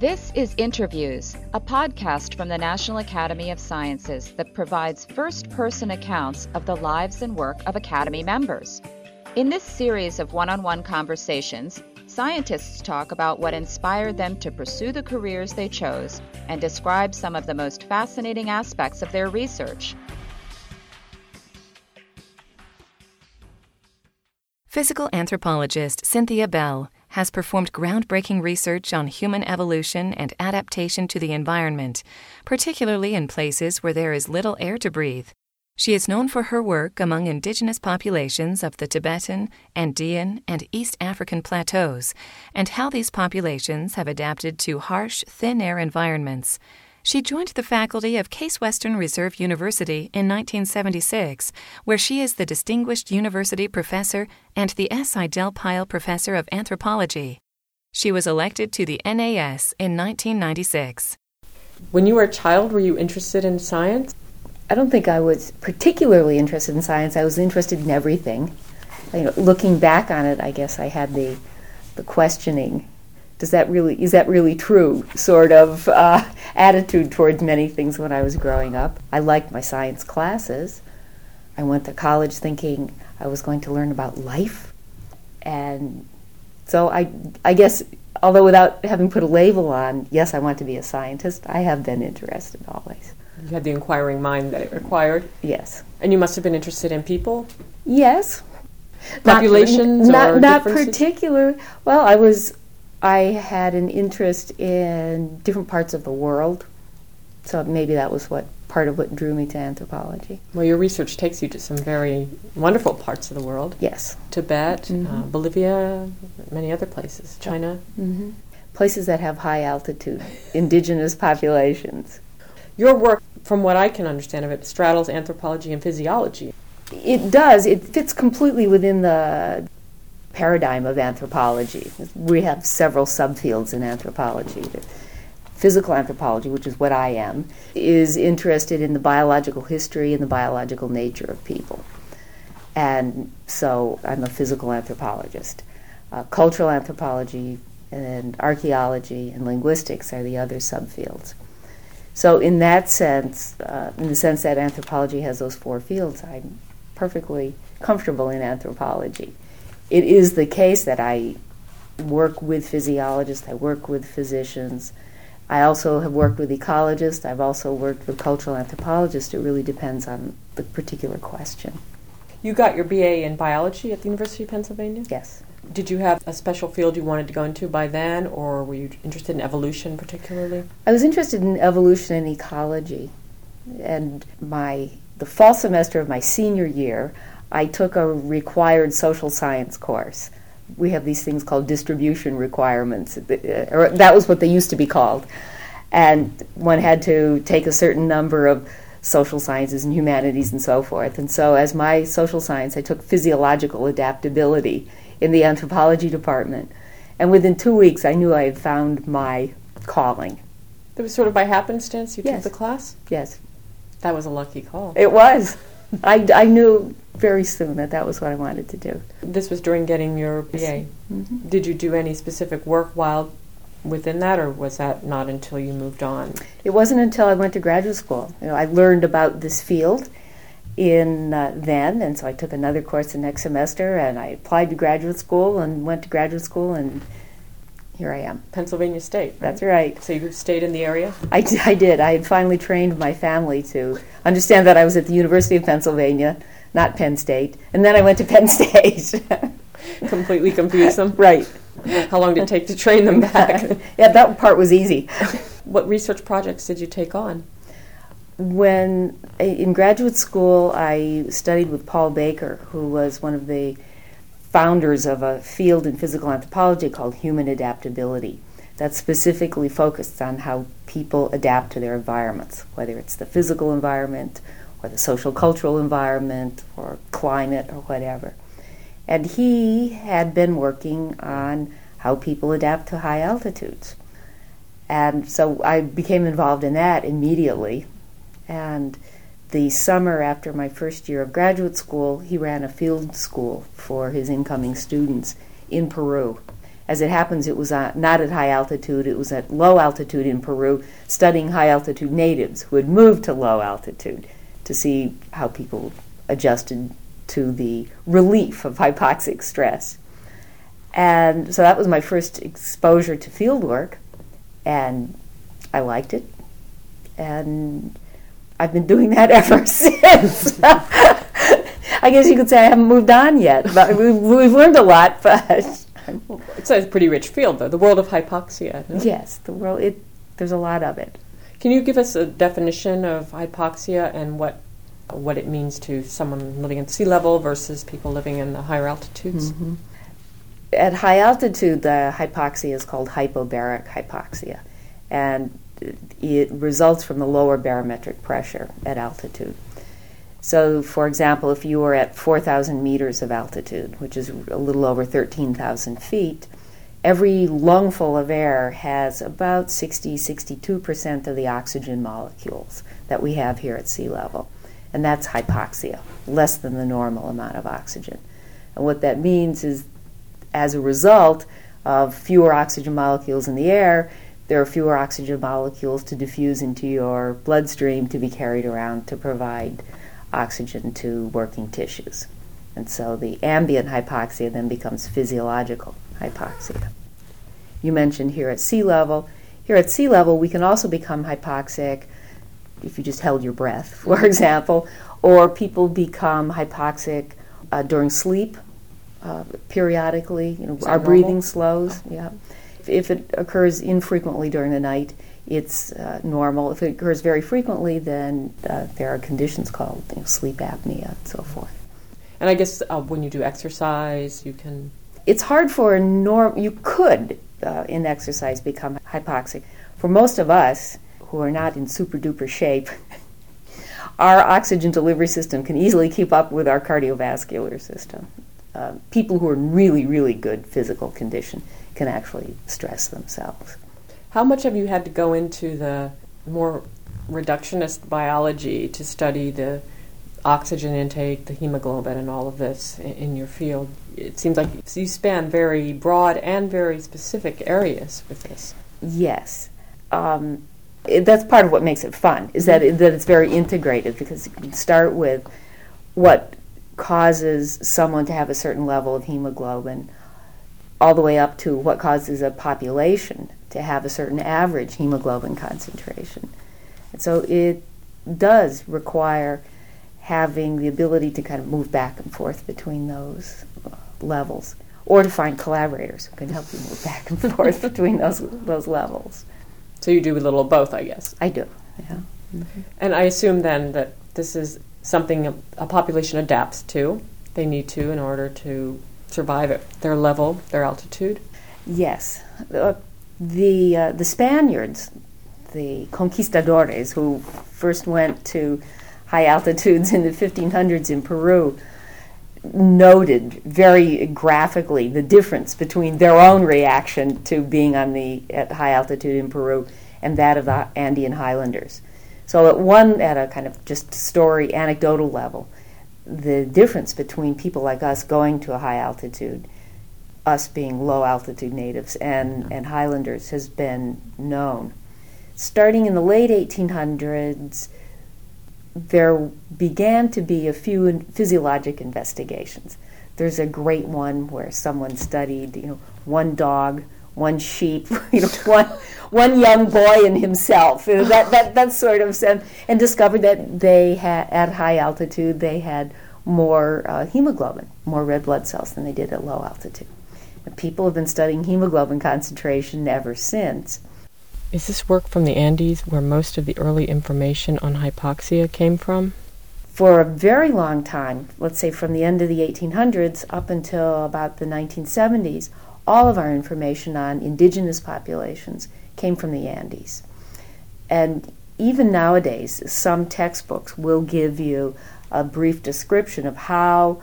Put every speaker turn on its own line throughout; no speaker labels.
This is Interviews, a podcast from the National Academy of Sciences that provides first person accounts of the lives and work of Academy members. In this series of one on one conversations, scientists talk about what inspired them to pursue the careers they chose and describe some of the most fascinating aspects of their research.
Physical anthropologist Cynthia Beall has performed groundbreaking research on human evolution and adaptation to the environment, particularly in places where there is little air to breathe. She is known for her work among indigenous populations of the Tibetan, Andean, and East African plateaus, and how these populations have adapted to harsh, thin air environments. She joined the faculty of Case Western Reserve University in 1976, where she is the Distinguished University Professor and the S. Idell Pyle Professor of Anthropology. She was elected to the NAS in 1996.
When you were a child, were you interested in science?
I don't think I was particularly interested in science. I was interested in everything. You know, looking back on it, I guess I had the the questioning does that really is that really true sort of uh, attitude towards many things when I was growing up. I liked my science classes. I went to college thinking I was going to learn about life, and so I I guess although without having put a label on, yes, I want to be a scientist. I have been interested always.
You had the inquiring mind that it required.
Yes,
and you must have been interested in people.
Yes,
populations
not, not, not particular. Well, I was I had an interest in different parts of the world, so maybe that was what part of what drew me to anthropology.
Well, your research takes you to some very wonderful parts of the world.
Yes,
Tibet, mm-hmm. uh, Bolivia, many other places, China.
Mm-hmm. Places that have high altitude, indigenous populations.
Your work, from what I can understand of it, straddles anthropology and physiology.
It does. It fits completely within the paradigm of anthropology. We have several subfields in anthropology. Physical anthropology, which is what I am, is interested in the biological history and the biological nature of people. And so I'm a physical anthropologist. Uh, cultural anthropology and archaeology and linguistics are the other subfields. So, in that sense, uh, in the sense that anthropology has those four fields, I'm perfectly comfortable in anthropology it is the case that I work with physiologists, I work with physicians. I also have worked with ecologists. I've also worked with cultural anthropologists. It really depends on the particular question.
You got your BA in biology at the University of Pennsylvania?
Yes.
Did you have a special field you wanted to go into by then, or were you interested in evolution particularly?
I was interested in evolution and ecology. And my the fall semester of my senior year, I took a required social science course. We have these things called distribution requirements, uh, or that was what they used to be called. And one had to take a certain number of social sciences and humanities and so forth. And so, as my social science, I took physiological adaptability in the anthropology department. And within two weeks, I knew I had found my calling.
It was sort of by happenstance you
yes.
took the class?
Yes.
That was a lucky call.
It was. I, I knew very soon that that was what I wanted to do.
This was during getting your BA.
Mm-hmm.
Did you do any specific work while within that, or was that not until you moved on?
It wasn't until I went to graduate school. You know, I learned about this field in uh, then, and so I took another course the next semester, and I applied to graduate school and went to graduate school, and here I am.
Pennsylvania State. Right?
That's right.
So you stayed in the area?
I, d- I did. I had finally trained my family to understand that I was at the University of Pennsylvania not Penn State. And then I went to Penn State.
Completely confused them?
right.
How long did it take to train them back?
yeah, that part was easy.
what research projects did you take on?
When in graduate school, I studied with Paul Baker, who was one of the founders of a field in physical anthropology called human adaptability that specifically focused on how people adapt to their environments, whether it's the physical environment or the social cultural environment or climate or whatever. And he had been working on how people adapt to high altitudes. And so I became involved in that immediately. And the summer after my first year of graduate school, he ran a field school for his incoming students in Peru. As it happens, it was uh, not at high altitude, it was at low altitude in Peru, studying high altitude natives who had moved to low altitude to see how people adjusted to the relief of hypoxic stress. And so that was my first exposure to field work, and I liked it. And I've been doing that ever since. I guess you could say I haven't moved on yet, but we've, we've learned a lot. But
it's a pretty rich field, though the world of hypoxia.
No? Yes, the world. It there's a lot of it.
Can you give us a definition of hypoxia and what what it means to someone living at sea level versus people living in the higher altitudes?
Mm-hmm. At high altitude, the hypoxia is called hypobaric hypoxia, and it results from the lower barometric pressure at altitude. So, for example, if you were at 4,000 meters of altitude, which is a little over 13,000 feet, every lungful of air has about 60 62% of the oxygen molecules that we have here at sea level. And that's hypoxia, less than the normal amount of oxygen. And what that means is, as a result of fewer oxygen molecules in the air, there are fewer oxygen molecules to diffuse into your bloodstream to be carried around to provide oxygen to working tissues. And so the ambient hypoxia then becomes physiological hypoxia. You mentioned here at sea level. Here at sea level, we can also become hypoxic if you just held your breath, for example, or people become hypoxic uh, during sleep uh, periodically. You know, our normal? breathing slows. Yeah if it occurs infrequently during the night, it's uh, normal. If it occurs very frequently, then uh, there are conditions called you know, sleep apnea and so forth.
And I guess uh, when you do exercise, you can.
It's hard for a norm. You could, uh, in exercise, become hypoxic. For most of us who are not in super duper shape, our oxygen delivery system can easily keep up with our cardiovascular system. Uh, people who are in really, really good physical condition can actually stress themselves.
How much have you had to go into the more reductionist biology to study the oxygen intake, the hemoglobin, and all of this in, in your field? It seems like you span very broad and very specific areas with this.
Yes. Um, it, that's part of what makes it fun, is that, it, that it's very integrated because you can start with what causes someone to have a certain level of hemoglobin all the way up to what causes a population to have a certain average hemoglobin concentration. And so it does require having the ability to kind of move back and forth between those uh, levels or to find collaborators who can help you move back and forth between those those levels.
So you do a little of both, I guess.
I do. Yeah. Mm-hmm.
And I assume then that this is something a, a population adapts to. They need to in order to survive at their level, their altitude?
Yes. Uh, the, uh, the Spaniards, the conquistadores who first went to high altitudes in the 1500s in Peru, noted very graphically the difference between their own reaction to being on the at high altitude in Peru and that of the Andean highlanders. So at one at a kind of just story anecdotal level, the difference between people like us going to a high altitude, us being low altitude natives, and, mm-hmm. and highlanders has been known. Starting in the late 1800s, there began to be a few physiologic investigations. There's a great one where someone studied, you know, one dog, one sheep, you know, one one young boy and himself. that, that, that sort of sense, and discovered that they had at high altitude they had more uh, hemoglobin, more red blood cells than they did at low altitude. And people have been studying hemoglobin concentration ever since.
Is this work from the Andes where most of the early information on hypoxia came from?
For a very long time, let's say from the end of the 1800s up until about the 1970s, all of our information on indigenous populations came from the Andes. And even nowadays, some textbooks will give you a brief description of how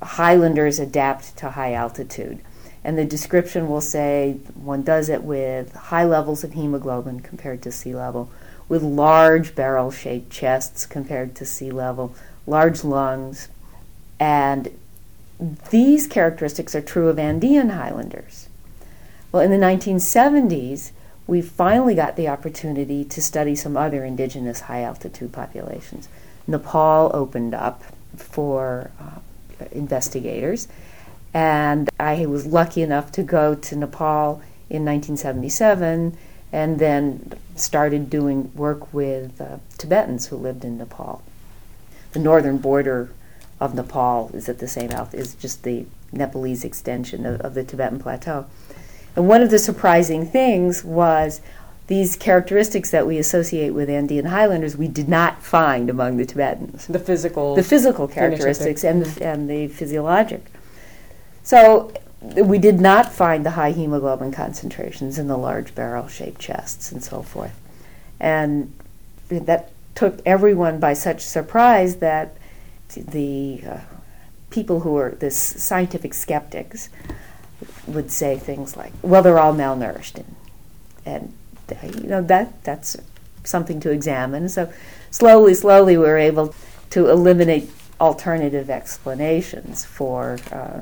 highlanders adapt to high altitude. And the description will say one does it with high levels of hemoglobin compared to sea level, with large barrel shaped chests compared to sea level, large lungs. And these characteristics are true of Andean highlanders. Well, in the 1970s, we finally got the opportunity to study some other indigenous high altitude populations. Nepal opened up for uh, investigators, and I was lucky enough to go to Nepal in 1977 and then started doing work with uh, Tibetans who lived in Nepal. The northern border of Nepal is at the same altitude, is just the Nepalese extension of, of the Tibetan plateau. And one of the surprising things was these characteristics that we associate with Andean highlanders we did not find among the Tibetans.
The physical,
the physical characteristics and the, and the physiologic. So we did not find the high hemoglobin concentrations in the large barrel-shaped chests and so forth, and that took everyone by such surprise that the uh, people who are the scientific skeptics would say things like, "Well, they're all malnourished," and, and you know that that's something to examine. So slowly, slowly, we were able to eliminate alternative explanations for uh,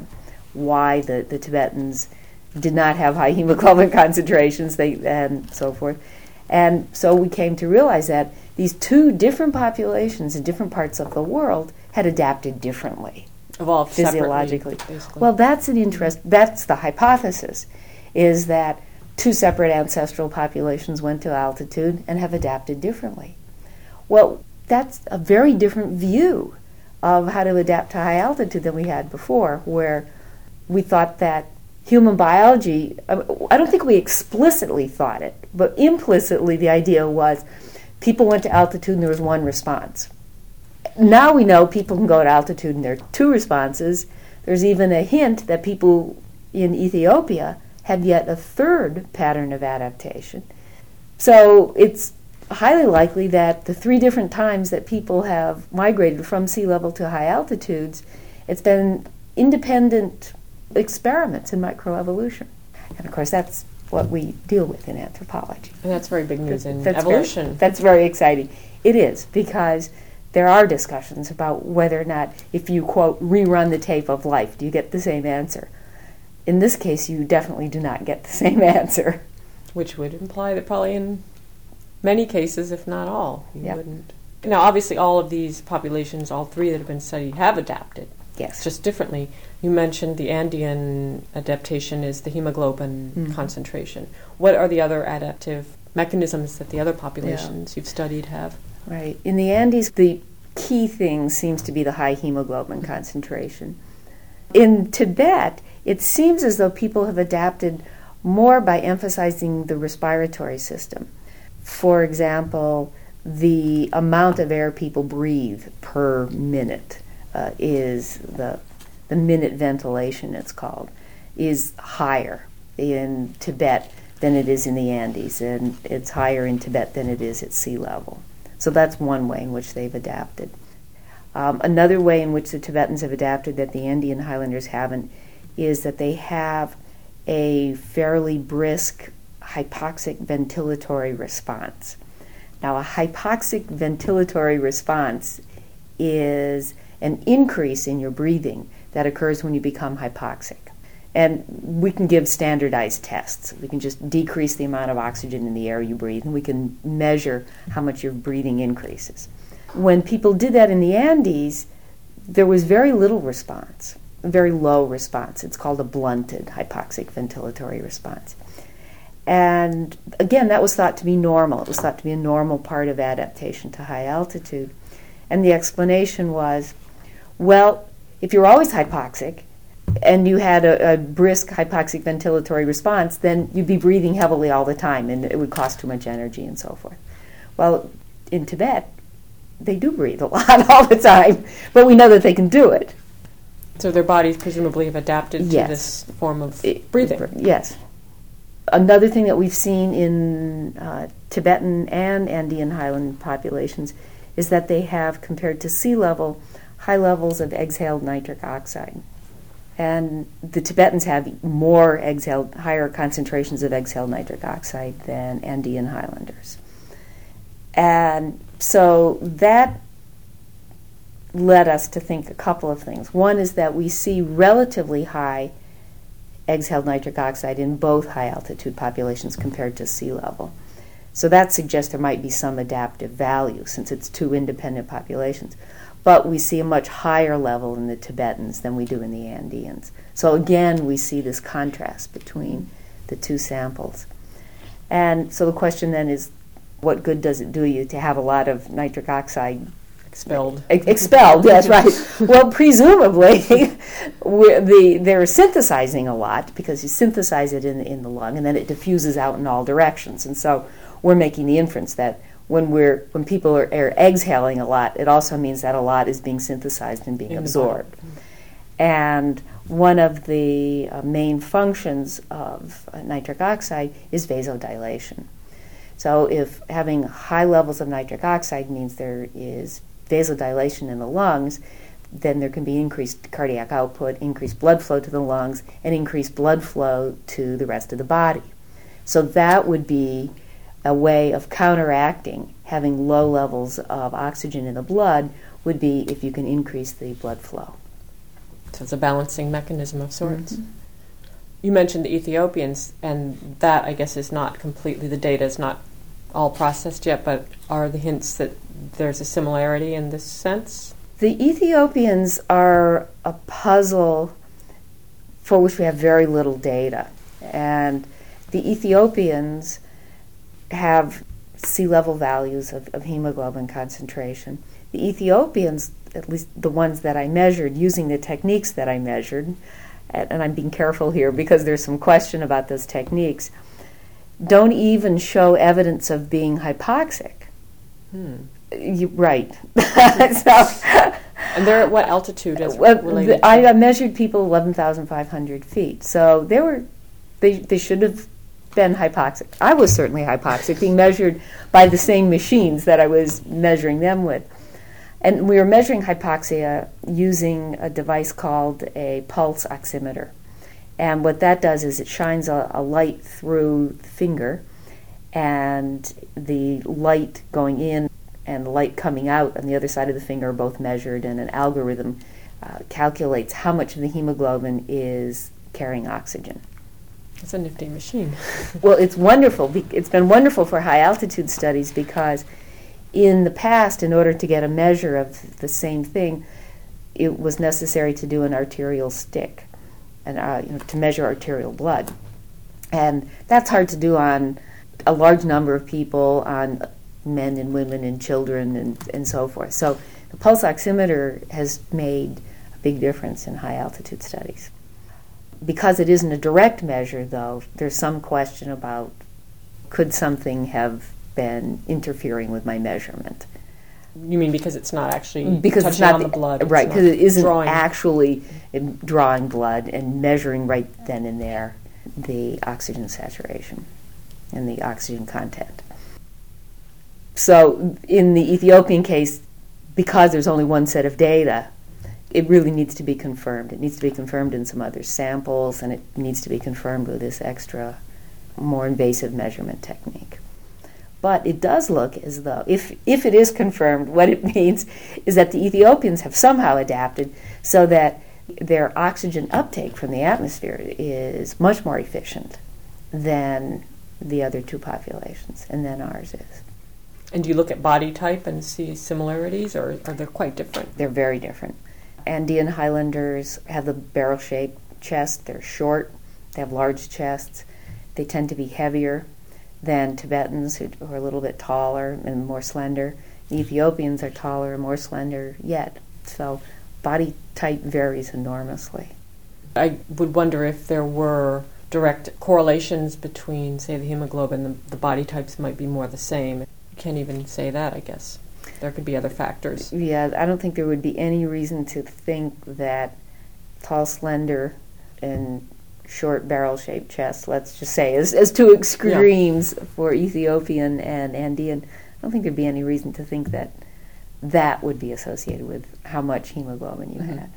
why the, the Tibetans did not have high hemoglobin concentrations, they and so forth. And so we came to realize that these two different populations in different parts of the world had adapted differently
evolved
physiologically. Well, that's an interest. That's the hypothesis, is that two separate ancestral populations went to altitude and have adapted differently. Well, that's a very different view of how to adapt to high altitude than we had before, where we thought that human biology, um, I don't think we explicitly thought it, but implicitly the idea was people went to altitude and there was one response now we know people can go to altitude and there are two responses. There's even a hint that people in Ethiopia have yet a third pattern of adaptation. So it's highly likely that the three different times that people have migrated from sea level to high altitudes, it's been independent experiments in microevolution. And of course, that's what we deal with in anthropology.
And that's very big news in
that's
evolution.
Very, that's very exciting. It is, because there are discussions about whether or not, if you quote, rerun the tape of life, do you get the same answer? In this case, you definitely do not get the same answer.
Which would imply that probably in many cases, if not all, you
yep.
wouldn't. Now, obviously, all of these populations, all three that have been studied, have adapted.
Yes.
Just differently. You mentioned the Andean adaptation is the hemoglobin mm-hmm. concentration. What are the other adaptive mechanisms that the other populations yeah. you've studied have?
Right. In the Andes, the key thing seems to be the high hemoglobin concentration. In Tibet, it seems as though people have adapted more by emphasizing the respiratory system. For example, the amount of air people breathe per minute uh, is the the minute ventilation it's called is higher in Tibet than it is in the Andes and it's higher in Tibet than it is at sea level. So that's one way in which they've adapted. Um, another way in which the Tibetans have adapted that the Andean Highlanders haven't is that they have a fairly brisk hypoxic ventilatory response. Now, a hypoxic ventilatory response is an increase in your breathing that occurs when you become hypoxic. And we can give standardized tests. We can just decrease the amount of oxygen in the air you breathe, and we can measure how much your breathing increases. When people did that in the Andes, there was very little response, very low response. It's called a blunted hypoxic ventilatory response. And again, that was thought to be normal. It was thought to be a normal part of adaptation to high altitude. And the explanation was well, if you're always hypoxic, and you had a, a, brisk hypoxic ventilatory response, then you'd be breathing heavily all the time and it would cost too much energy and so forth. Well, in Tibet, they do breathe a lot all the time, but we know that they can do it.
So their bodies presumably have adapted
yes.
to this form of breathing.
Yes. Another thing that we've seen in uh, Tibetan and Andean highland populations is that they have, compared to sea level, high levels of exhaled nitric oxide and the Tibetans have more exhaled, higher concentrations of exhaled nitric oxide than Andean highlanders. And so that led us to think a couple of things. One is that we see relatively high exhaled nitric oxide in both high altitude populations compared to sea level. So that suggests there might be some adaptive value since it's two independent populations. But we see a much higher level in the Tibetans than we do in the Andeans. So again, we see this contrast between the two samples. And so the question then is what good does it do you to have a lot of nitric oxide
expelled.
expelled, that's right. well, presumably, the, they're synthesizing a lot because you synthesize it in, in the lung and then it diffuses out in all directions. And so we're making the inference that when we're when people are, are exhaling a lot, it also means that a lot is being synthesized and being in absorbed. And one of the uh, main functions of uh, nitric oxide is vasodilation. So, if having high levels of nitric oxide means there is vasodilation in the lungs, then there can be increased cardiac output, increased blood flow to the lungs, and increased blood flow to the rest of the body. So, that would be a way of counteracting having low levels of oxygen in the blood would be if you can increase the blood flow.
So it's a balancing mechanism of sorts.
Mm-hmm.
You mentioned the Ethiopians, and that I guess is not completely, the data is not all processed yet, but are the hints that there's a similarity in this sense?
The Ethiopians are a puzzle for which we have very little data. And the Ethiopians have sea level values of, of hemoglobin concentration. The Ethiopians, at least the ones that I measured using the techniques that I measured, and I'm being careful here because there's some question about those techniques, don't even show evidence of being hypoxic. Hmm. You, right.
so, and they're at what altitude? Well, the,
I, I measured people 11,500 feet, so they were they they should have been hypoxic. I was certainly hypoxic, being measured by the same machines that I was measuring them with. And we were measuring hypoxia using a device called a pulse oximeter. And what that does is it shines a, a light through the finger, and the light going in and the light coming out on the other side of the finger are both measured, and an algorithm uh, calculates how much of the hemoglobin is carrying oxygen.
It's a nifty machine.
well, it's wonderful. It's been wonderful for high altitude studies because in the past, in order to get a measure of the same thing, it was necessary to do an arterial stick and uh, you know, to measure arterial blood. And that's hard to do on a large number of people, on men and women and children and, and so forth. So the pulse oximeter has made a big difference in high altitude studies because it isn't a direct measure, though, there's some question about could something have been interfering with my measurement.
You mean because it's not actually
because
it's
not
the, the, blood,
right? Because it isn't
drawing.
actually drawing blood and measuring right then and there the oxygen saturation and the oxygen content. So in the Ethiopian case, because there's only one set of data, it really needs to be confirmed. It needs to be confirmed in some other samples, and it needs to be confirmed with this extra, more invasive measurement technique. But it does look as though, if, if it is confirmed, what it means is that the Ethiopians have somehow adapted so that their oxygen uptake from the atmosphere is much more efficient than the other two populations, and than ours is.
And do you look at body type and see similarities, or are they quite different?
They're very different. Andean Highlanders have the barrel shaped chest. They're short, they have large chests. They tend to be heavier than Tibetans, who are a little bit taller and more slender. The Ethiopians are taller and more slender yet. So body type varies enormously.
I would wonder if there were direct correlations between, say, the hemoglobin the, the body types might be more the same. You can't even say that, I guess there could be other factors.
Yeah, I don't think there would be any reason to think that tall, slender, and short barrel shaped chest, let's just say, as, as two extremes yeah. for Ethiopian and Andean, I don't think there'd be any reason to think that that would be associated with how much hemoglobin you mm-hmm. had.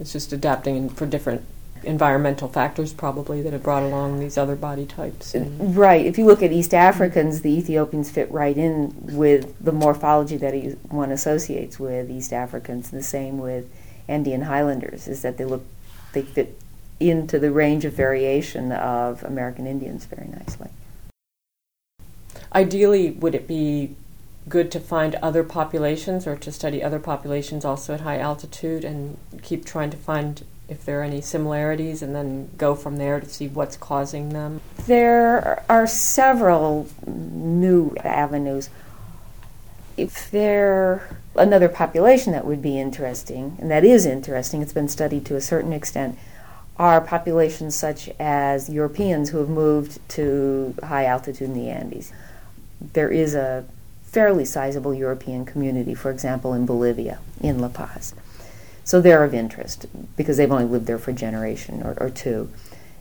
It's just adapting for different environmental factors probably that have brought along these other body types.
Right. If you look at East Africans, the Ethiopians fit right in with the morphology that one associates with East Africans. The same with Andean Highlanders is that they look, they fit into the range of variation of American Indians very nicely.
Ideally, would it be good to find other populations or to study other populations also at high altitude and keep trying to find if there are any similarities and then go from there to see what's causing them?
There are several new avenues. If there another population that would be interesting, and that is interesting, it's been studied to a certain extent, are populations such as Europeans who have moved to high altitude in the Andes. There is a fairly sizable European community, for example, in Bolivia, in La Paz. So they're of interest because they've only lived there for a generation or, or two.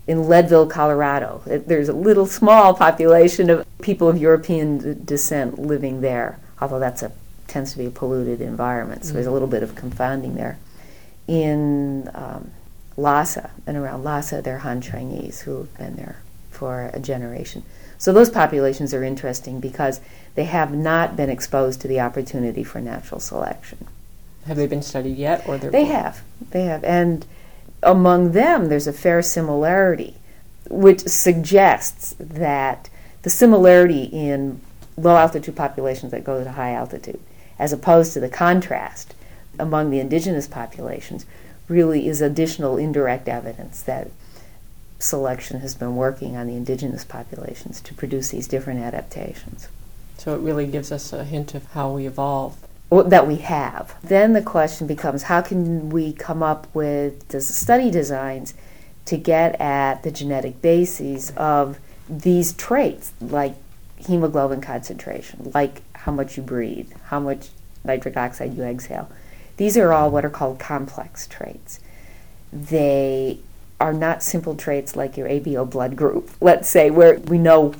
In Leadville, Colorado, it, there's a little small population of people of European d- descent living there, although that's a tends to be a polluted environment, so mm-hmm. there's a mm. little bit of confounding there. In um, Lhasa and around Lhasa, they're Han Chinese who have been there for a generation. So those populations are interesting because they have not been exposed to the opportunity for natural selection.
Have they been studied yet, or
they have? They have, and among them, there's a fair similarity, which suggests that the similarity in low altitude populations that go to high altitude, as opposed to the contrast among the indigenous populations, really is additional indirect evidence that selection has been working on the indigenous populations to produce these different adaptations.
So it really gives us a hint of how we evolve
that we have. Then the question becomes how can we come up with study designs to get at the genetic bases of these traits, like hemoglobin concentration, like how much you breathe, how much nitric oxide you exhale. These are all what are called complex traits. They are not simple traits like your ABO blood group, let's say, where we know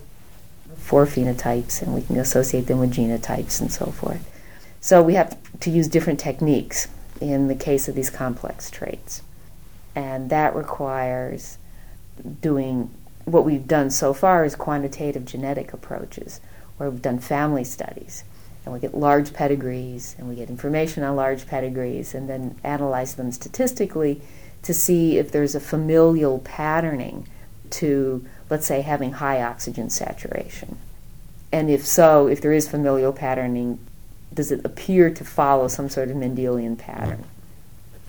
four phenotypes and we can associate them with genotypes and so forth. So we have to use different techniques in the case of these complex traits. And that requires doing what we've done so far is quantitative genetic approaches, where we've done family studies. And we get large pedigrees, and we get information on large pedigrees, and then analyze them statistically to see if there's a familial patterning to, let's say, having high oxygen saturation. And if so, if there is familial patterning, does it appear to follow some sort of Mendelian pattern?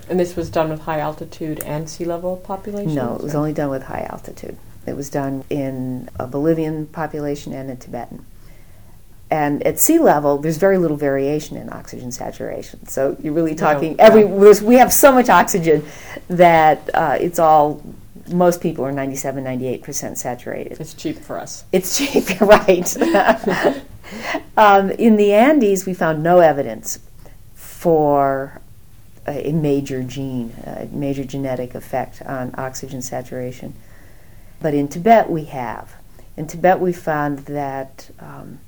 And this was done with high altitude and sea level populations?
No, it was only done with high altitude. It was done in a Bolivian population and a Tibetan. And at sea level, there's very little variation in oxygen saturation. So you're really talking no, every. Yeah. We have so much oxygen that uh, it's all. Most people are 97, 98 percent saturated.
It's cheap for us.
It's cheap, right? um, in the Andes, we found no evidence for a, major gene, a major genetic effect on oxygen saturation. But in Tibet, we have. In Tibet, we found that um,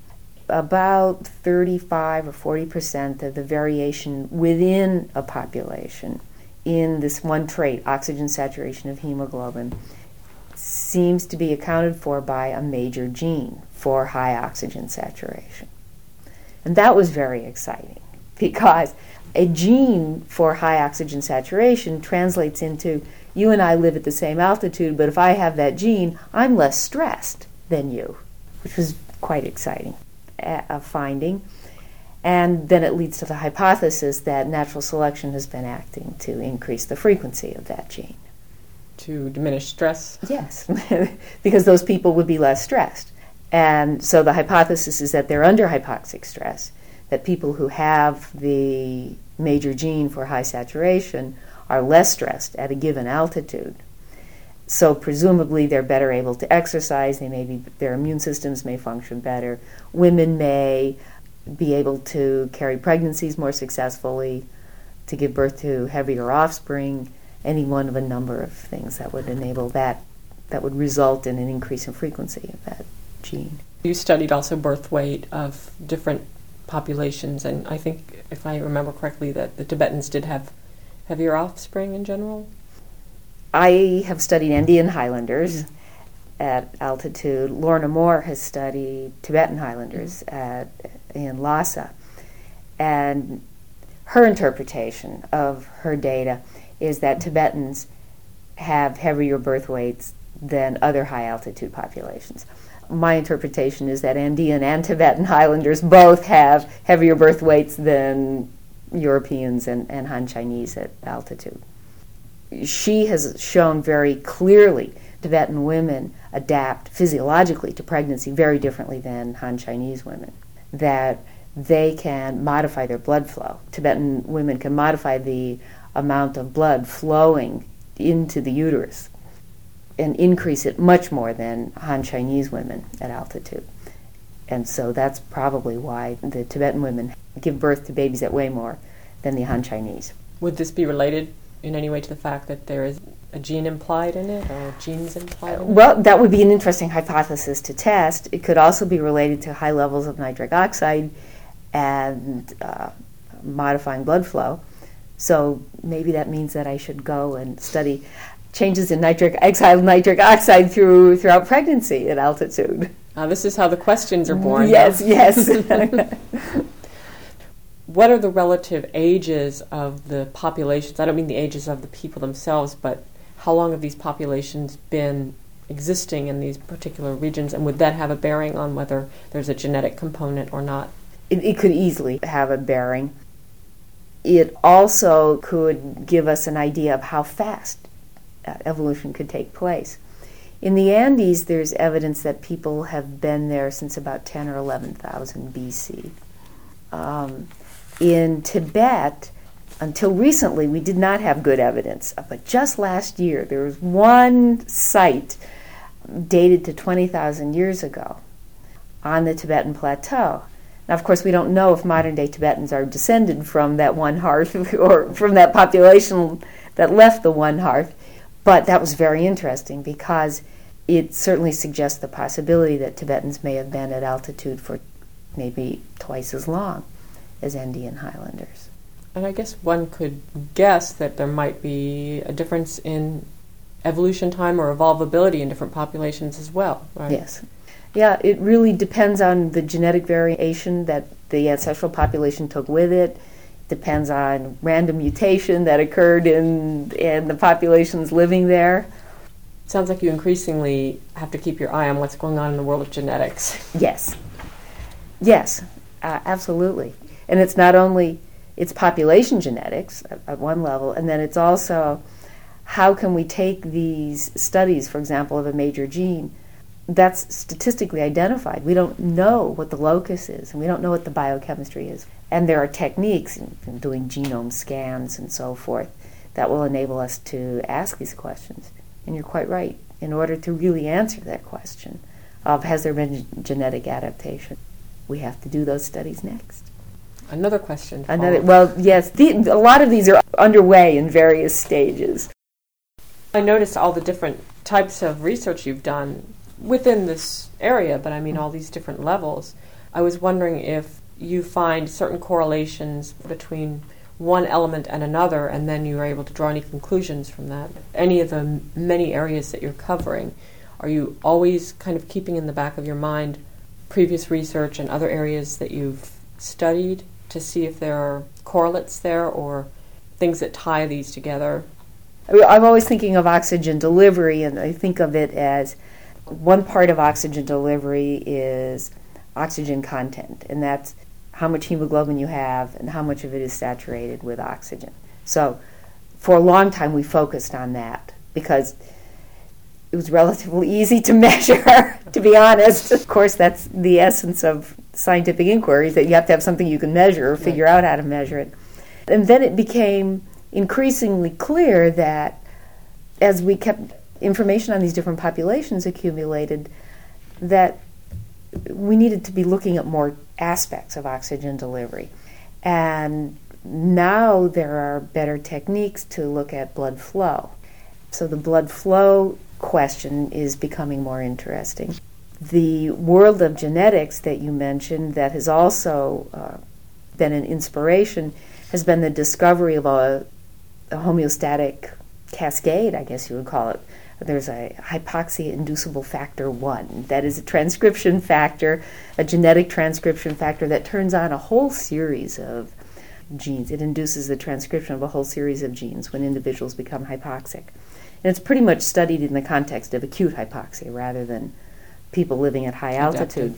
about 35 or 40 percent of the variation within a population in this one trait, oxygen saturation of hemoglobin, seems to be accounted for by a major gene for high oxygen saturation. And that was very exciting because a gene for high oxygen saturation translates into you and I live at the same altitude, but if I have that gene, I'm less stressed than you, which was quite exciting uh, a finding. And then it leads to the hypothesis that natural selection has been acting to increase the frequency of that gene.
To diminish stress?
Yes, because those people would be less stressed. And so the hypothesis is that they're under hypoxic stress, that people who have the major gene for high saturation are less stressed at a given altitude. So presumably they're better able to exercise, they may be, their immune systems may function better. Women may be able to carry pregnancies more successfully, to give birth to heavier offspring, any one of a number of things that would enable that, that would result in an increase in frequency of that gene.
You studied also birth weight of different populations, and I think, if I remember correctly, that the Tibetans did have heavier offspring in general.
I have studied Andean Highlanders at altitude. Lorna Moore has studied Tibetan Highlanders at, in Lhasa. And her interpretation of her data is that Tibetans have heavier birth weights than other high altitude populations. My interpretation is that Andean and Tibetan highlanders both have heavier birth weights than Europeans and, and Han Chinese at altitude. She has shown very clearly Tibetan women adapt physiologically to pregnancy very differently than Han Chinese women. That they can modify their blood flow. Tibetan women can modify the amount of blood flowing into the uterus and increase it much more than Han Chinese women at altitude. And so that's probably why the Tibetan women give birth to babies that weigh more than the Han Chinese.
Would this be related in any way to the fact that there is a gene implied in it or genes implied?
Well, that would be an interesting hypothesis to test. It could also be related to high levels of nitric oxide and uh, modifying blood flow. So maybe that means that I should go and study changes in nitric exhaled nitric oxide through throughout pregnancy at altitude.
Uh, this is how the questions are born.
Yes, yes.
what are the relative ages of the populations? I don't mean the ages of the people themselves, but how long have these populations been existing in these particular regions, and would that have a bearing on whether there's a genetic component or not?
It, it could easily have a bearing. It also could give us an idea of how fast uh, evolution could take place. In the Andes, there's evidence that people have been there since about 10 or 11,000 BC. Um, in Tibet, until recently, we did not have good evidence. But just last year, there was one site dated to 20,000 years ago on the Tibetan plateau. Now, of course, we don't know if modern day Tibetans are descended from that one hearth or from that population that left the one hearth, but that was very interesting because it certainly suggests the possibility that Tibetans may have been at altitude for maybe twice as long as Andean highlanders.
And I guess one could guess that there might be a difference in evolution time or evolvability in different populations as well, right?
Yes. Yeah, it really depends on the genetic variation that the ancestral population took with it. Depends on random mutation that occurred in in the populations living there.
Sounds like you increasingly have to keep your eye on what's going on in the world of genetics.
Yes, yes, uh, absolutely. And it's not only it's population genetics at, at one level, and then it's also how can we take these studies, for example, of a major gene that's statistically identified. We don't know what the locus is, and we don't know what the biochemistry is. And there are techniques in, in doing genome scans and so forth that will enable us to ask these questions. And you're quite right. In order to really answer that question of has there been genetic adaptation, we have to do those studies next.
Another question.
Another, well, yes, the, a lot of these are underway in various stages.
I noticed all the different types of research you've done within this area, but I mean all these different levels. I was wondering if you find certain correlations between one element and another, and then you are able to draw any conclusions from that. Any of the many areas that you're covering, are you always kind of keeping in the back of your mind previous research and other areas that you've studied to see if there are correlates there or things that tie these together?
I'm always thinking of oxygen delivery, and I think of it as one part of oxygen delivery is oxygen content, and that's how much hemoglobin you have and how much of it is saturated with oxygen. So, for a long time, we focused on that because it was relatively easy to measure, to be honest. Of course, that's the essence of scientific inquiry, that you have to have something you can measure or figure right. out how to measure it. And then it became increasingly clear that as we kept information on these different populations accumulated that we needed to be looking at more aspects of oxygen delivery. And now there are better techniques to look at blood flow. So the blood flow question is becoming more interesting. The world of genetics that you mentioned, that has also uh, been an inspiration, has been the discovery of a, a homeostatic cascade, I guess you would call it, there's a hypoxia inducible factor 1. That is a transcription factor, a genetic transcription factor that turns on a whole series of genes. It induces the transcription of a whole series of genes when individuals become hypoxic. And it's pretty much studied in the context of acute hypoxia rather than people living at high altitude.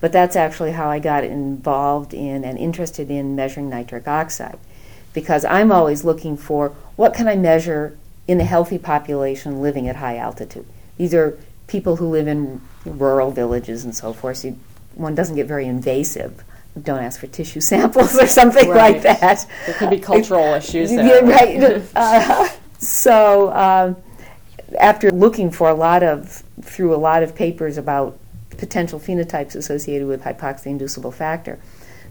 But that's actually how I got involved in and interested in measuring nitric oxide. Because I'm always looking for what can I measure in a healthy population living at high altitude. These are people who live in rural villages and so forth. So one doesn't get very invasive. Don't ask for tissue samples or something right. like that.
There could be cultural issues there.
Yeah, right. Uh, so um, after looking for a lot of through a lot of papers about potential phenotypes associated with hypoxia-inducible factor,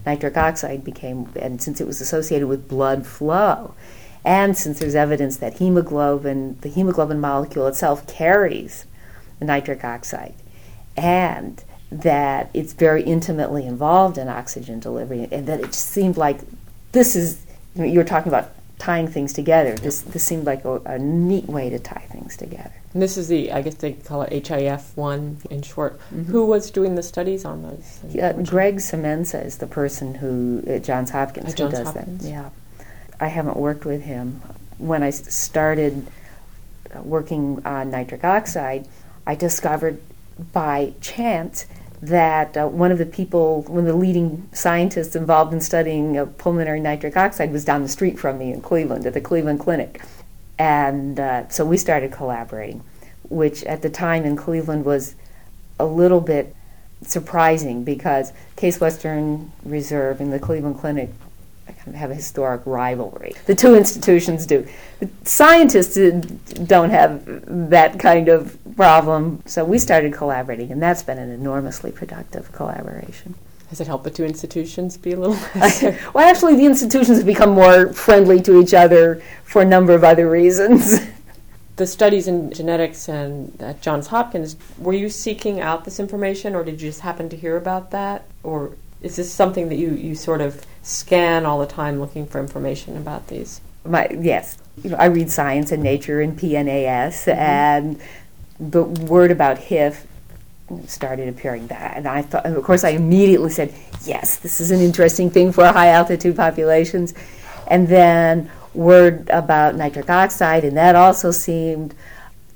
nitric oxide became, and since it was associated with blood flow, and since there's evidence that hemoglobin, the hemoglobin molecule itself carries nitric oxide, and that it's very intimately involved in oxygen delivery, and that it seemed like this is, you were talking about tying things together. This, this seemed like a, a neat way to tie things together.
And this is the, I guess they call it HIF one in short. Mm-hmm. Who was doing the studies on those?
Gregg Semenza is the person who at Johns Hopkins
at who
does
Hopkins.
that. Yeah, I haven't worked with him. When I started working on nitric oxide, I discovered by chance that uh, one of the people, one of the leading scientists involved in studying uh, pulmonary nitric oxide, was down the street from me in Cleveland at the Cleveland Clinic. And uh, so we started collaborating, which at the time in Cleveland was a little bit surprising because Case Western Reserve and the Cleveland Clinic have a historic rivalry. The two institutions do. Scientists don't have that kind of problem, so we started collaborating, and that's been an enormously productive collaboration.
Has it helped the two institutions be a little
less? well, actually, the institutions have become more friendly to each other for a number of other reasons.
the studies in genetics and at Johns Hopkins, were you seeking out this information, or did you just happen to hear about that? Or is this something that you, you sort of scan all the time looking for information about these?
My, yes. You know, I read Science and Nature and PNAS, mm-hmm. and the word about HIF started appearing that and I thought of course I immediately said yes this is an interesting thing for high altitude populations and then word about nitric oxide and that also seemed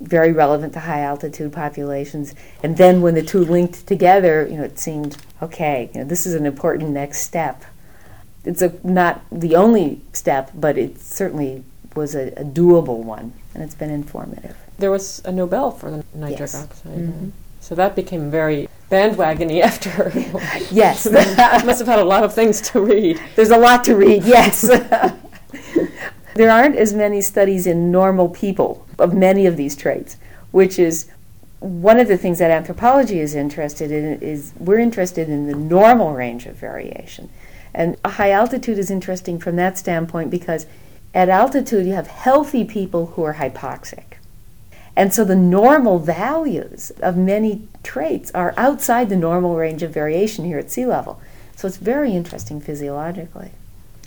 very relevant to high altitude populations and then when the two linked together you know it seemed okay you know, this is an important next step it's a, not the only step but it certainly was a, a doable one and it's been informative
there was a Nobel for the nitric
yes.
oxide. Mm-hmm. So that became very bandwagony after.
yes.
I must have had a lot of things to read.
There's a lot to read, yes. there aren't as many studies in normal people of many of these traits, which is one of the things that anthropology is interested in is we're interested in the normal range of variation. And a high altitude is interesting from that standpoint because at altitude you have healthy people who are hypoxic. And so the normal values of many traits are outside the normal range of variation here at sea level. So it's very interesting physiologically.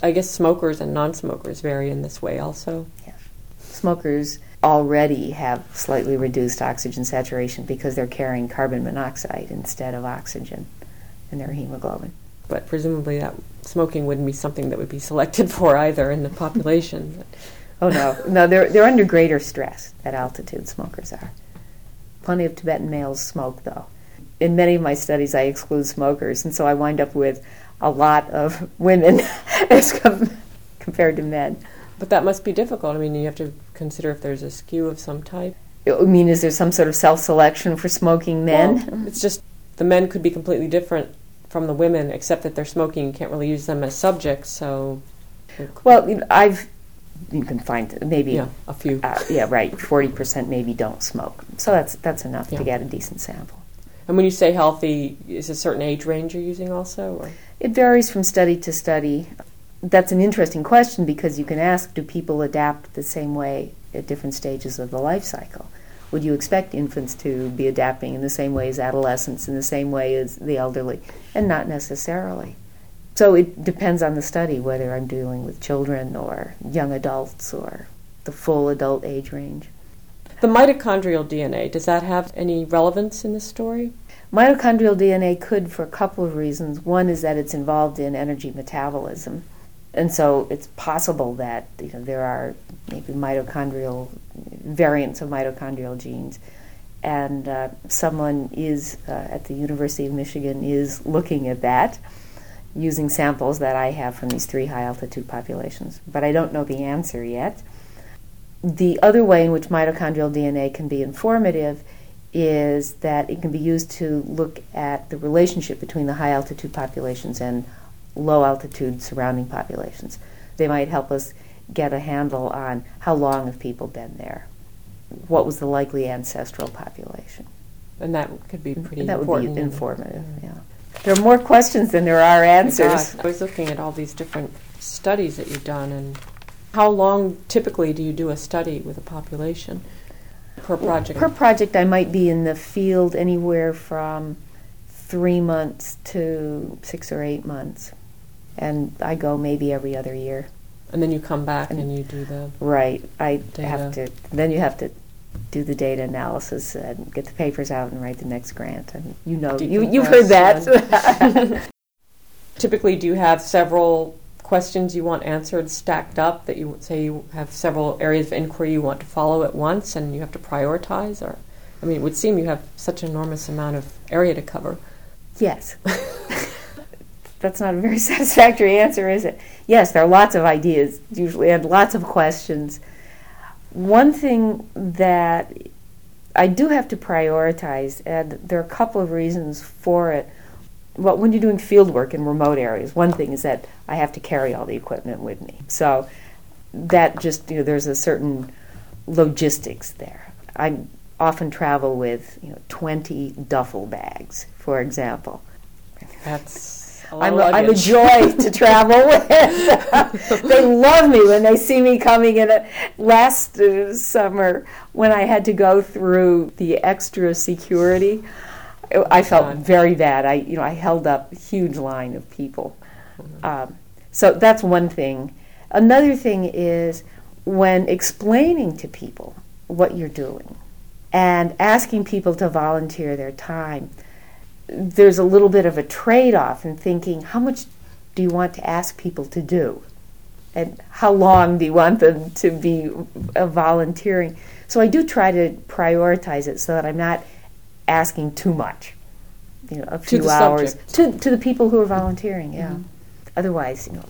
I guess smokers and non smokers vary in this way also.
Yeah. Smokers already have slightly reduced oxygen saturation because they're carrying carbon monoxide instead of oxygen in their hemoglobin.
But presumably that smoking wouldn't be something that would be selected for either in the population.
Oh no, no, they're they're under greater stress at altitude. Smokers are. Plenty of Tibetan males smoke though. In many of my studies, I exclude smokers, and so I wind up with a lot of women as com- compared to men.
But that must be difficult. I mean, you have to consider if there's a skew of some type.
I mean, is there some sort of self-selection for smoking men?
Well, it's just the men could be completely different from the women, except that they're smoking. You can't really use them as subjects. So,
well, I've you can find maybe
yeah, a few.
Uh, yeah, right. Forty percent maybe don't smoke, so that's that's enough yeah. to get a decent sample.
And when you say healthy, is a certain age range you're using also? Or?
It varies from study to study. That's an interesting question because you can ask: Do people adapt the same way at different stages of the life cycle? Would you expect infants to be adapting in the same way as adolescents, in the same way as the elderly? And not necessarily. So it depends on the study whether I'm dealing with children or young adults or the full adult age range.
The mitochondrial DNA, does that have any relevance in this story?
Mitochondrial DNA could for a couple of reasons. One is that it's involved in energy metabolism. And so it's possible that you know, there are maybe mitochondrial variants of mitochondrial genes. And uh, someone is uh, at the University of Michigan is looking at that using samples that I have from these three high altitude populations. But I don't know the answer yet. The other way in which mitochondrial DNA can be informative is that it can be used to look at the relationship between the high altitude populations and low altitude surrounding populations. They might help us get a handle on how long have people been there, what was the likely ancestral population.
And that could be pretty
that
important.
would be informative, yeah. There are more questions than there are oh answers.
I was looking at all these different studies that you've done, and how long typically do you do a study with a population per project?
Per project, I might be in the field anywhere from three months to six or eight months, and I go maybe every other year.
And then you come back and, and you do the
right. I
data.
have to. Then you have to do the data analysis and get the papers out and write the next grant. And you know, you, you've heard that.
Typically, do you have several questions you want answered stacked up that you say you have several areas of inquiry you want to follow at once and you have to prioritize? Or, I mean, it would seem you have such an enormous amount of area to cover.
Yes. That's not a very satisfactory answer, is it? Yes, there are lots of ideas usually and lots of questions. One thing that I do have to prioritize, and there are a couple of reasons for it. Well, when you're doing field work in remote areas, one thing is that I have to carry all the equipment with me. So that just, you know, there's a certain logistics there. I often travel with, you know, 20 duffel bags, for example.
That's
I'm a, I'm a joy to travel with. they love me when they see me coming in. A, last uh, summer, when I had to go through the extra security, I felt very bad. I, you know, I held up a huge line of people. Um, so that's one thing. Another thing is when explaining to people what you're doing and asking people to volunteer their time there's a little bit of a trade off in thinking how much do you want to ask people to do? And how long do you want them to be uh, volunteering? So I do try to prioritize it so that I'm not asking too much. You know, a few hours to to the people who are volunteering. Yeah. Mm-hmm. Otherwise, you know,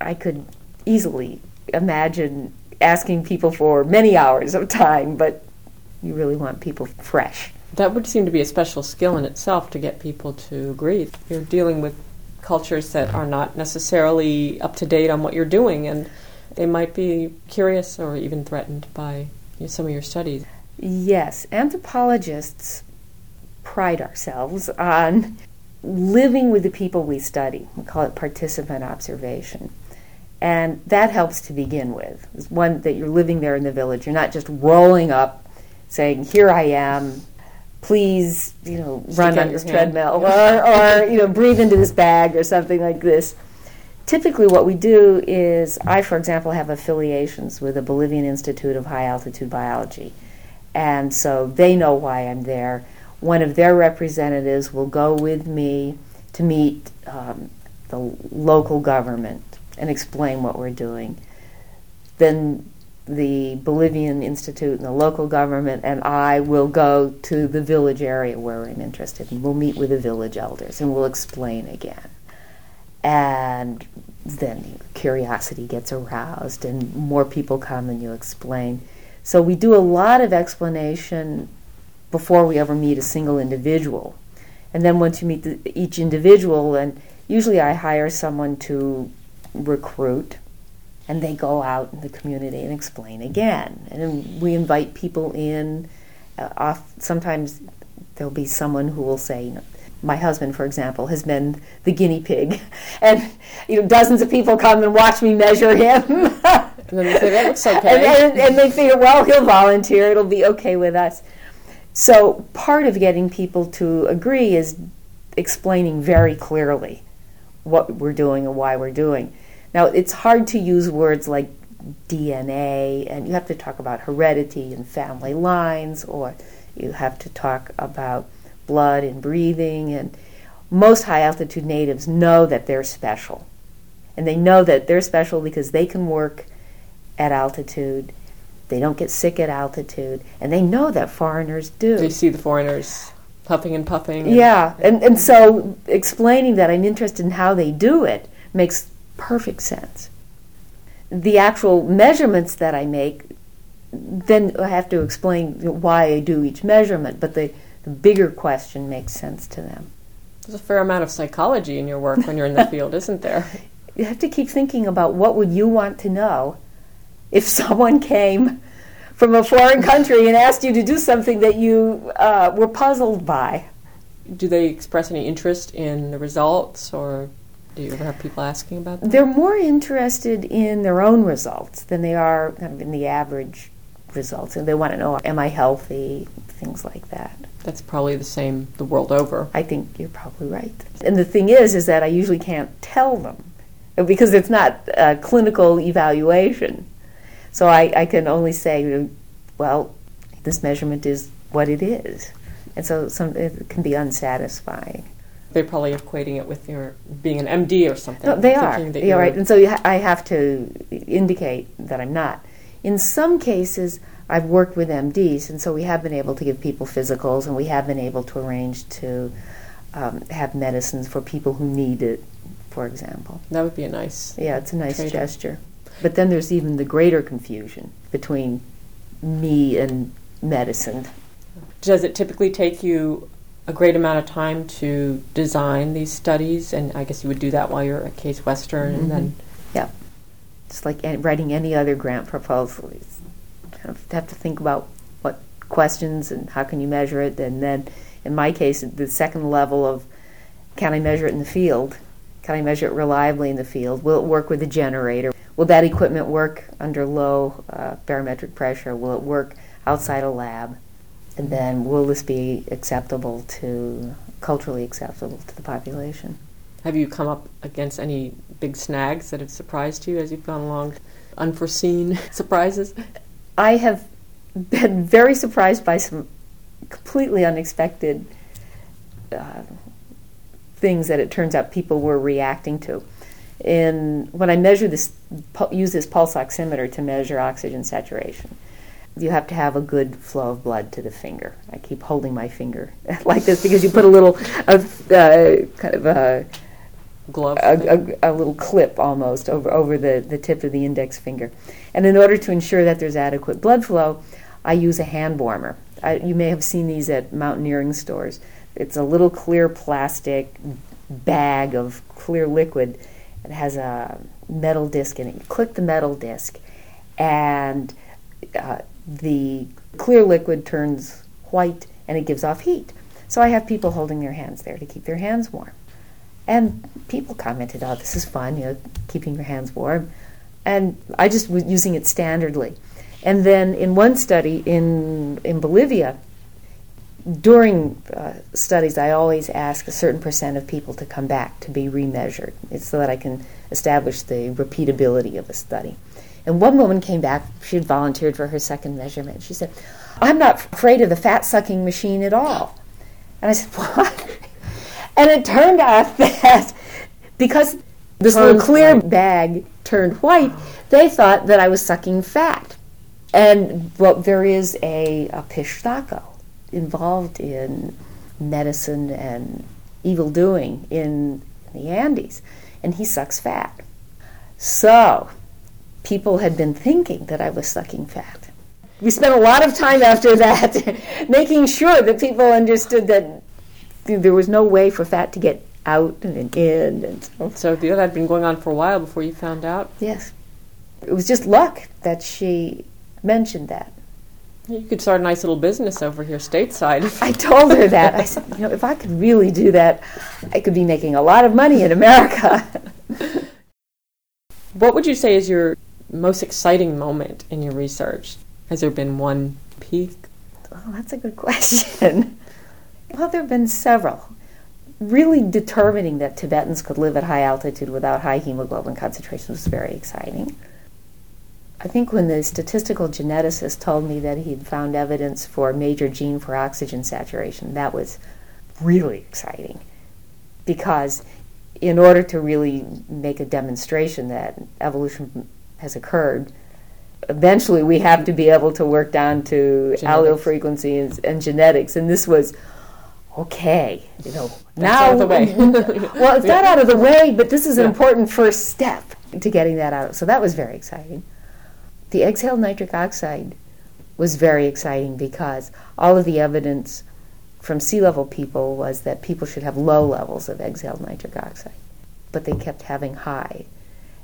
I could easily imagine asking people for many hours of time, but you really want people fresh.
That would seem to be a special skill in itself to get people to agree. You're dealing with cultures that are not necessarily up to date on what you're doing, and they might be curious or even threatened by some of your studies.
Yes, anthropologists pride ourselves on living with the people we study. We call it participant observation. And that helps to begin with. It's one that you're living there in the village. You're not just rolling up saying, Here I am, please, you know, Stick run on this treadmill or, or, you know, breathe into this bag or something like this. Typically, what we do is, I, for example, have affiliations with the Bolivian Institute of High Altitude Biology. And so they know why I'm there. One of their representatives will go with me to meet um, the local government and explain what we're doing. Then the Bolivian Institute and the local government, and I will go to the village area where I'm interested, and we'll meet with the village elders, and we'll explain again. And then curiosity gets aroused, and more people come, and you explain. So we do a lot of explanation before we ever meet a single individual. And then once you meet the, each individual, and usually I hire someone to recruit and they go out in the community and explain again. And we invite people in. Uh, off, sometimes there'll be someone who will say, you know, my husband, for example, has been the guinea pig, and you know dozens of people come and watch me measure him.
and say that looks okay,
and, and, and they figure, well, he'll volunteer; it'll be okay with us. So part of getting people to agree is explaining very clearly what we're doing and why we're doing. Now, it's hard to use words like DNA, and you have to talk about heredity and family lines, or you have to talk about blood and breathing. And most high altitude natives know that they're special. And they know that they're special because they can work at altitude. They don't get sick at altitude. And they know that foreigners do.
They see the foreigners puffing and puffing. And,
yeah. And, and so explaining that I'm interested in how they do it makes perfect sense. The actual measurements that I make, then I have to explain why I do each measurement, but the, the bigger question makes sense to them.
There's a fair amount of psychology in your work when you're in the field, isn't there?
You have to keep thinking about what would you want to know if someone came from a foreign country and asked you to do something that you uh, were puzzled by.
Do they express any interest in the results, or do you ever have people asking about that?
They're more interested in their own results than they are kind of in the average results, and they want to know, am I healthy? Things like that.
That's probably the same the world over.
I think you're probably right. And the thing is, is that I usually can't tell them because it's not a clinical evaluation. So I, I can only say, well, this measurement is what it is. And so some, it can be unsatisfying.
They're probably equating it with your being an MD or something.
No, they are. Yeah, right. And so I have to indicate that I'm not. In some cases, I've worked with MDs, and so we have been able to give people physicals, and we have been able to arrange to um, have medicines for people who need it, for example.
That would be a nice.
Yeah, it's a nice gesture. But then there's even the greater confusion between me and medicine.
Does it typically take you a great amount of time to design these studies? And I guess you would do that while you're at Case Western, mm-hmm. and then.
Yeah. It's like writing any other grant proposal. You kind of have to think about what questions and how can you measure it, and then, in my case, the second level of can I measure it in the field? Can I measure it reliably in the field? Will it work with a generator? Will that equipment work under low uh, barometric pressure? Will it work outside a lab? And then will this be acceptable to, culturally acceptable to the population?
Have you come up against any big snags that have surprised you as you've gone along? Unforeseen surprises?
I have been very surprised by some completely unexpected uh, things that it turns out people were reacting to in when I measure this, use this pulse oximeter to measure oxygen saturation. You have to have a good flow of blood to the finger. I keep holding my finger like this because you put a little, uh, kind of a
glove,
a, a, a, little clip almost over over the, the tip of the index finger. And in order to ensure that there's adequate blood flow, I use a hand warmer. I, you may have seen these at mountaineering stores. It's a little clear plastic bag of clear liquid it has a metal disc in it. You click the metal disc, and uh, the clear liquid turns white and it gives off heat. So I have people holding their hands there to keep their hands warm. And people commented, oh, this is fun, you know, keeping your hands warm. And I just was using it standardly. And then in one study in, in Bolivia, during uh, studies, I always ask a certain percent of people to come back to be remeasured. It's so that I can establish the repeatability of a study. And one woman came back, she had volunteered for her second measurement. She said, I'm not afraid of the fat sucking machine at all. And I said, What? And it turned out that because this little clear white. bag turned white, they thought that I was sucking fat. And well, there is a, a pishtaco involved in medicine and evil doing in the Andes, and he sucks fat. So, people had been thinking that I was sucking fat. We spent a lot of time after that making sure that people understood that there was no way for fat to get out and in. And
so, so other had been going on for a while before you found out?
Yes. It was just luck that she mentioned that.
You could start a nice little business over here stateside.
I told her that. I said, you know, if I could really do that, I could be making a lot of money in America.
what would you say is your most exciting moment in your research? Has there been one peak?
Oh, that's a good question. well, there have been several. Really determining that Tibetans could live at high altitude without high hemoglobin concentrations was very exciting. I think when the statistical geneticist told me that he'd found evidence for a major gene for oxygen saturation, that was really exciting because in order to really make a demonstration that evolution has occurred, eventually we have to be able to work down to
Genetics.
allele frequency and, and genetics. And this was okay, you know.
That's out of the way.
well, it's not out of the way, but this is an important first step to getting that out. So that was very exciting. The exhaled nitric oxide was very exciting because all of the evidence from sea level people was that people should have low levels of exhaled nitric oxide, but they kept having high.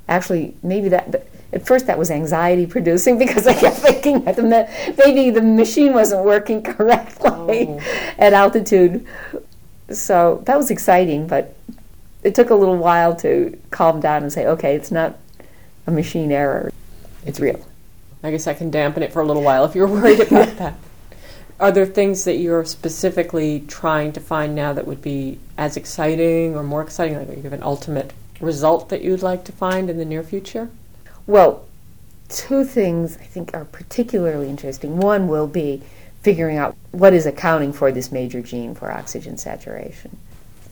Actually, maybe that at first that was anxiety producing because I kept thinking that the maybe the machine wasn't working correctly
Oh.
at altitude. So that was exciting, but it took a little while to calm down and say, okay, it's not a machine error, it's real.
I guess I can dampen it for a little while if you're worried about that. Are there things that you're specifically trying to find now that would be as exciting or more exciting? Like you have an ultimate result that you'd like to find in the near future?
Well, two things I think are particularly interesting. One will be figuring out what is accounting for this major gene for oxygen saturation.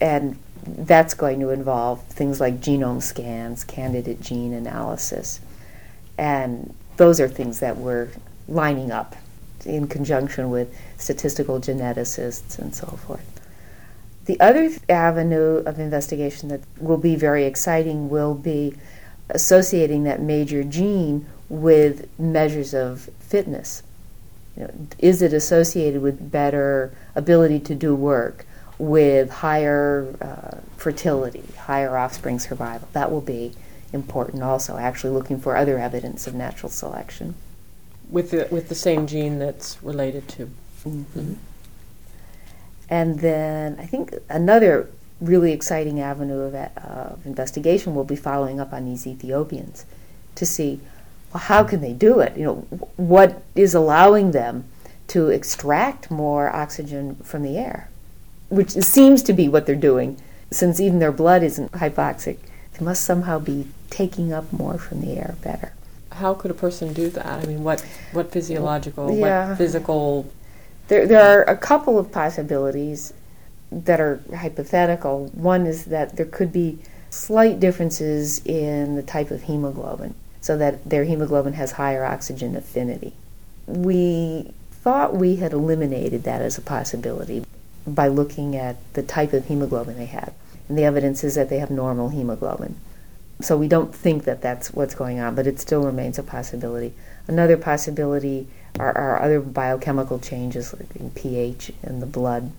And that's going to involve things like genome scans, candidate gene analysis. And those are things that we're lining up in conjunction with statistical geneticists and so forth. The other avenue of investigation that will be very exciting will be associating that major gene with measures of fitness. You know, is it associated with better ability to do work, with higher uh, fertility, higher offspring survival? That will be important also, actually looking for other evidence of natural selection.
With the, with the same gene that's related to. Mm-hmm.
And then I think another really exciting avenue of, of investigation will be following up on these Ethiopians to see well, how can they do it? You know, what is allowing them to extract more oxygen from the air, which seems to be what they're doing, since even their blood isn't hypoxic. They must somehow be taking up more from the air better.
How could a person do that? I mean, what, what physiological,
Yeah.
what physical
There, there are a couple of possibilities that are hypothetical. One is that there could be slight differences in the type of hemoglobin, so that their hemoglobin has higher oxygen affinity. We thought we had eliminated that as a possibility by looking at the type of hemoglobin they have. And the evidence is that they have normal hemoglobin. So we don't think that that's what's going on, but it still remains a possibility. Another possibility are, are other biochemical changes like in pH in the blood.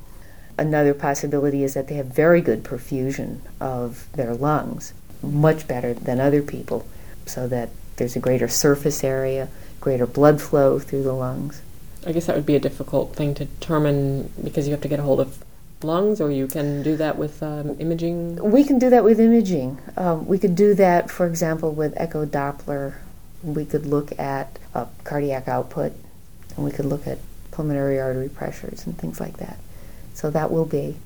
Another possibility is that they have very good perfusion of their lungs, much better than other people, so that there's a greater surface area, greater blood flow through the lungs.
I guess that would be a difficult thing to determine because you have to get a hold of lungs, or you can do that with um, imaging.
We can do that with imaging. Um, we could do that, for example, with echo Doppler. We could look at uh, cardiac output, and we could look at pulmonary artery pressures and things like that. So that will be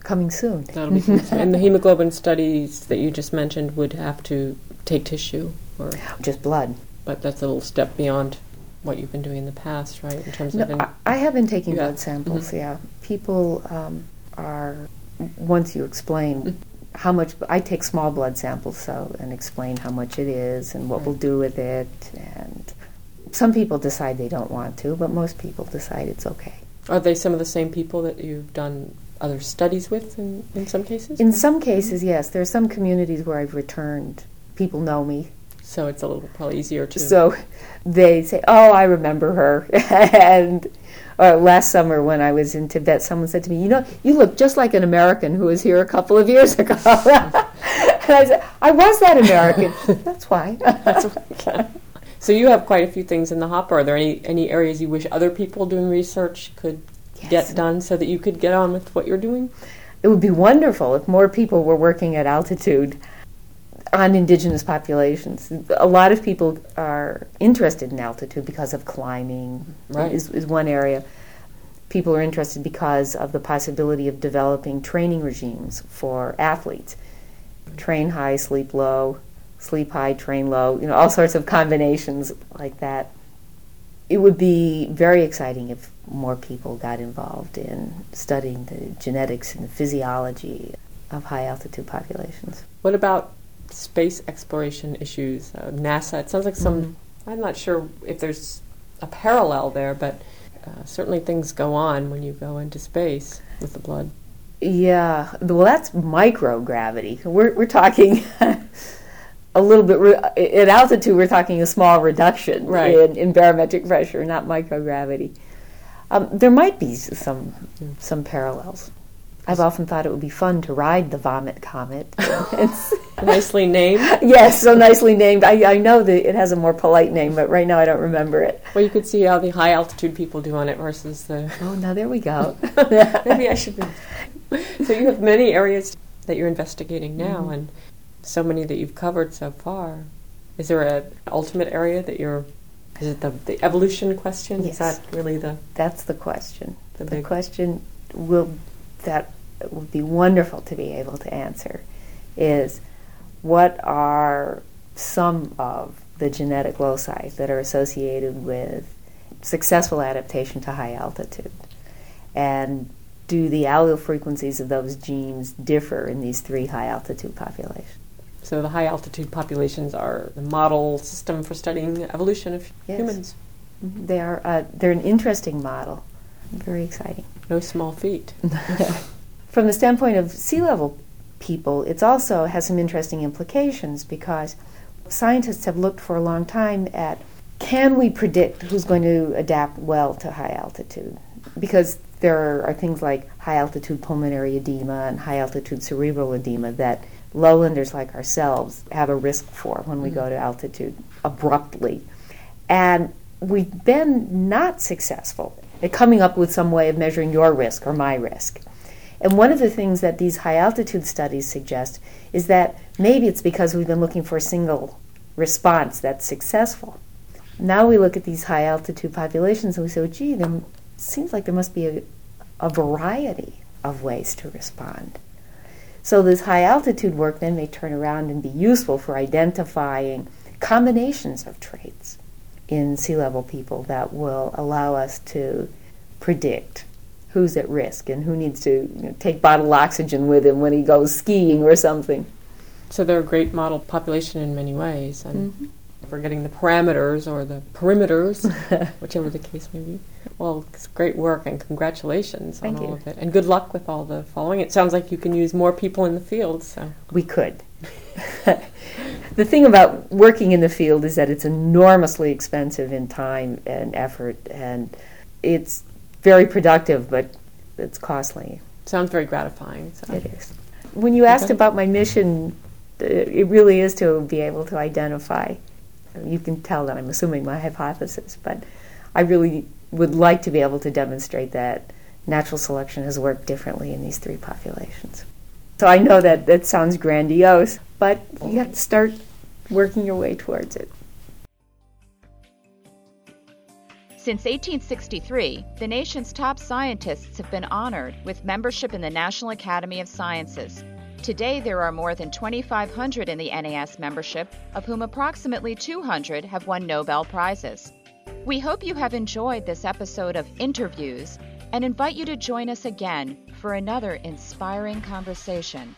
coming soon.
That'll be and the hemoglobin studies that you just mentioned would have to take tissue, or
Just blood.
but that's a little step beyond what you've been doing in the past, right? In terms
No,
of in,
I, have been taking blood samples. Yeah, people um, are once you explain how much I take small blood samples, so and explain how much it is and what we'll do with it, and some people decide they don't want to, but most people decide it's okay.
are they some of the same people that you've done other studies with in, in some cases?
In some cases, yes, there are some communities where I've returned. People know me,
so it's a little probably easier to.
so they say, "Oh, I remember her." and uh, last summer, when I was in Tibet, someone said to me, "You know, you look just like an American who was here a couple of years ago." and I said, "I was that American. That's why." That's why.
so you have quite a few things in the hopper. Are there any any areas you wish other people doing research could
Yes.
get done so that you could get on with what you're doing?
It would be wonderful if more people were working at altitude on indigenous populations. A lot of people are interested in altitude because of climbing,
Right.
is, is one area. People are interested because of the possibility of developing training regimes for athletes. Train high, sleep low, sleep high, train low, you know, all sorts of combinations like that. It would be very exciting if more people got involved in studying the genetics and the physiology of high altitude populations.
What about space exploration issues? Uh, NASA, it sounds like some, mm-hmm. I'm not sure if there's a parallel there, but uh, certainly things go on when you go into space with the blood.
Yeah, well, that's microgravity. We're, we're talking a little bit, re- at altitude, we're talking a small reduction
right.
in, in barometric pressure, not microgravity. Um, there might be some, some parallels. I've often thought it would be fun to ride the Vomit Comet.
it's nicely named.
Yes, so nicely named. I, I know that it has a more polite name, but right now I don't remember it.
Well, you could see how the high altitude people do on it versus the.
Oh, now there we go.
Maybe I should. Be. So you have many areas that you're investigating now, mm-hmm. and so many that you've covered so far. Is there an ultimate area that you're? Is it the the evolution question?
Yes.
Is that really the?
That's the question. The, the question will that would be wonderful to be able to answer is what are some of the genetic loci that are associated with successful adaptation to high altitude? And do the allele frequencies of those genes differ in these three high altitude populations?
So the high altitude populations are the model system for studying evolution of
yes.
humans.
Mm-hmm. They are uh, they're an interesting model. Very exciting.
No small feat.
From the standpoint of sea level people, it also has some interesting implications because scientists have looked for a long time at can we predict who's going to adapt well to high altitude? Because there are things like high altitude pulmonary edema and high altitude cerebral edema that lowlanders like ourselves have a risk for when we mm-hmm. go to altitude abruptly. And we've been not successful at coming up with some way of measuring your risk or my risk. And one of the things that these high altitude studies suggest is that maybe it's because we've been looking for a single response that's successful. Now we look at these high altitude populations and we say, well, gee, there seems like there must be a, a variety of ways to respond. So this high altitude work then may turn around and be useful for identifying combinations of traits in sea level people that will allow us to predict who's at risk and who needs to you know, take bottled oxygen with him when he goes skiing or something.
So they're a great model population in many ways, and mm-hmm. for getting the parameters or the perimeters, whichever the case may be. Well, it's great work and congratulations
Thank
on
you.
all of it, and good luck with all the following. It sounds like you can use more people in the field. So
we could. the thing about working in the field is that it's enormously expensive in time and effort, and it's very productive, but it's costly.
Sounds very gratifying. So.
It is. When you asked okay. about my mission, uh, it really is to be able to identify. You can tell that I'm assuming my hypothesis, but I really would like to be able to demonstrate that natural selection has worked differently in these three populations. So I know that that sounds grandiose, but you have to start working your way towards it.
Since 1863, the nation's top scientists have been honored with membership in the National Academy of Sciences. Today, there are more than 2,500 in the NAS membership, of whom approximately 200 have won Nobel Prizes. We hope you have enjoyed this episode of Interviews and invite you to join us again for another inspiring conversation.